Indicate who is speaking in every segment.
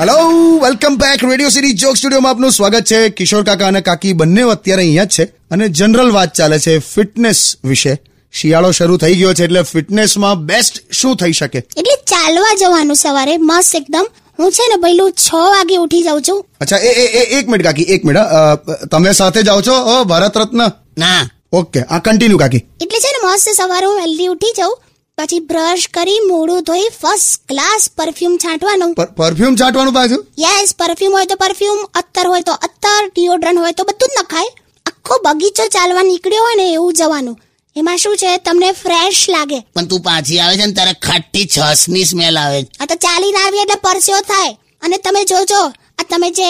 Speaker 1: Hello welcome back radio city joke સ્ટુડિયોમાં આપનું સ્વાગત છે. કિશોર કાકા અને કાકી બંને અત્યારે અહીંયા જ છે અને જનરલ વાત ચાલે છે ફિટનેસ વિશે. શિયાળો શરૂ થઈ ગયો છે એટલે ફિટનેસમાં બેસ્ટ શું થઈ શકે?
Speaker 2: એટલે ચાલવા જવાનું સવારે મસ્ત એકદમ. હું છે ને પેલું છ વાગે ઉઠી જાઉં છું.
Speaker 1: અચ્છા એ એ એક મિનિટ કાકી એક મિનિટ તમે સાથે જાઓ છો? ભારત રત્ન?
Speaker 3: ના.
Speaker 1: ઓકે આ કન્ટિન્યુ કાકી.
Speaker 2: એટલે છે ને મસ્ત સવારે હું વહેલી ઉઠી જાઉં. પછી બ્રશ કરી મોઢું ધોઈ ફર્સ્ટ ક્લાસ પરફ્યુમ છાંટવાનું.
Speaker 1: પરફ્યુમ છાંટવાનું પાછું?
Speaker 2: યસ પરફ્યુમ હોય તો પરફ્યુમ અત્તર હોય તો અત્તર ડિઓડ્રન્ટ હોય તો બધું જ નખાય. આખો બગીચો ચાલવા નીકળ્યો હોય ને એવું જવાનું. એમાં શું છે? તમને ફ્રેશ લાગે.
Speaker 3: પણ તું પાછી આવે છે ને તારે ખાટી છસની સ્મેલ આવે છે.
Speaker 2: આ તો ચાલીને આવી એટલે પરસ્યો થાય. અને તમે જોજો આ તમે જે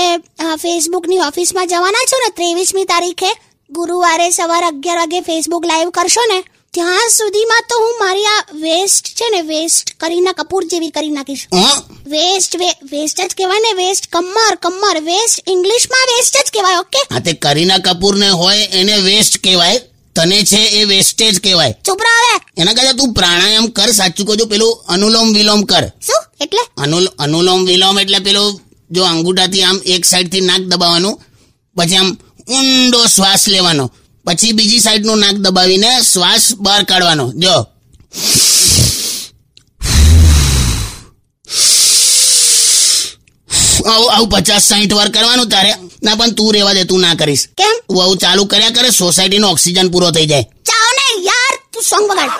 Speaker 2: ફેસબુકની ઓફિસમાં જવાના છો ને ત્રેવીસમી તારીખે ગુરુવારે સવારે અગિયાર વાગે ફેસબુક લાઈવ કરશો ને ત્યાં સુધીમાં તો હું મારી આ વેસ્ટ છે ને વેસ્ટ કરીના કપૂર જેવી કરી નાખીશ? વેસ્ટ વેસ્ટ જ કહેવાય ને વેસ્ટ કમર કમર વેસ્ટ ઇંગ્લિશમાં વેસ્ટ જ કહેવાય ઓકે
Speaker 3: હા તે કરીના કપૂર ને હોય એને વેસ્ટ કહેવાય તને છે એ વેસ્ટેજ કહેવાય.
Speaker 2: ચૂપ રહો
Speaker 3: એના કરતા તું પ્રાણાયામ કર સાચું કહું પેલું અનુલોમ વિલોમ કર.
Speaker 2: શું? એટલે?
Speaker 3: અનુલ અનુલોમ વિલોમ એટલે પેલું જો અંગૂઠાથી આમ એક સાઈડથી નાક દબાવવાનું પછી આમ ઊંડો શ્વાસ લેવાનો. પછી બીજી સાઈડનું નાક દબાવીને શ્વાસ બહાર કાઢવાનો. જો. આવું આવું પચાસ સાહીઠ વાર કરવાનું તારે. ના પણ તું રેવા દે તું ના કરીશ.
Speaker 2: કેમ?
Speaker 3: તું આવું ચાલુ કર્યા કરે સોસાયટી નો ઓક્સિજન પૂરો થઈ જાય.
Speaker 2: ચાવ ને યાર તું સોંગ વગાડ.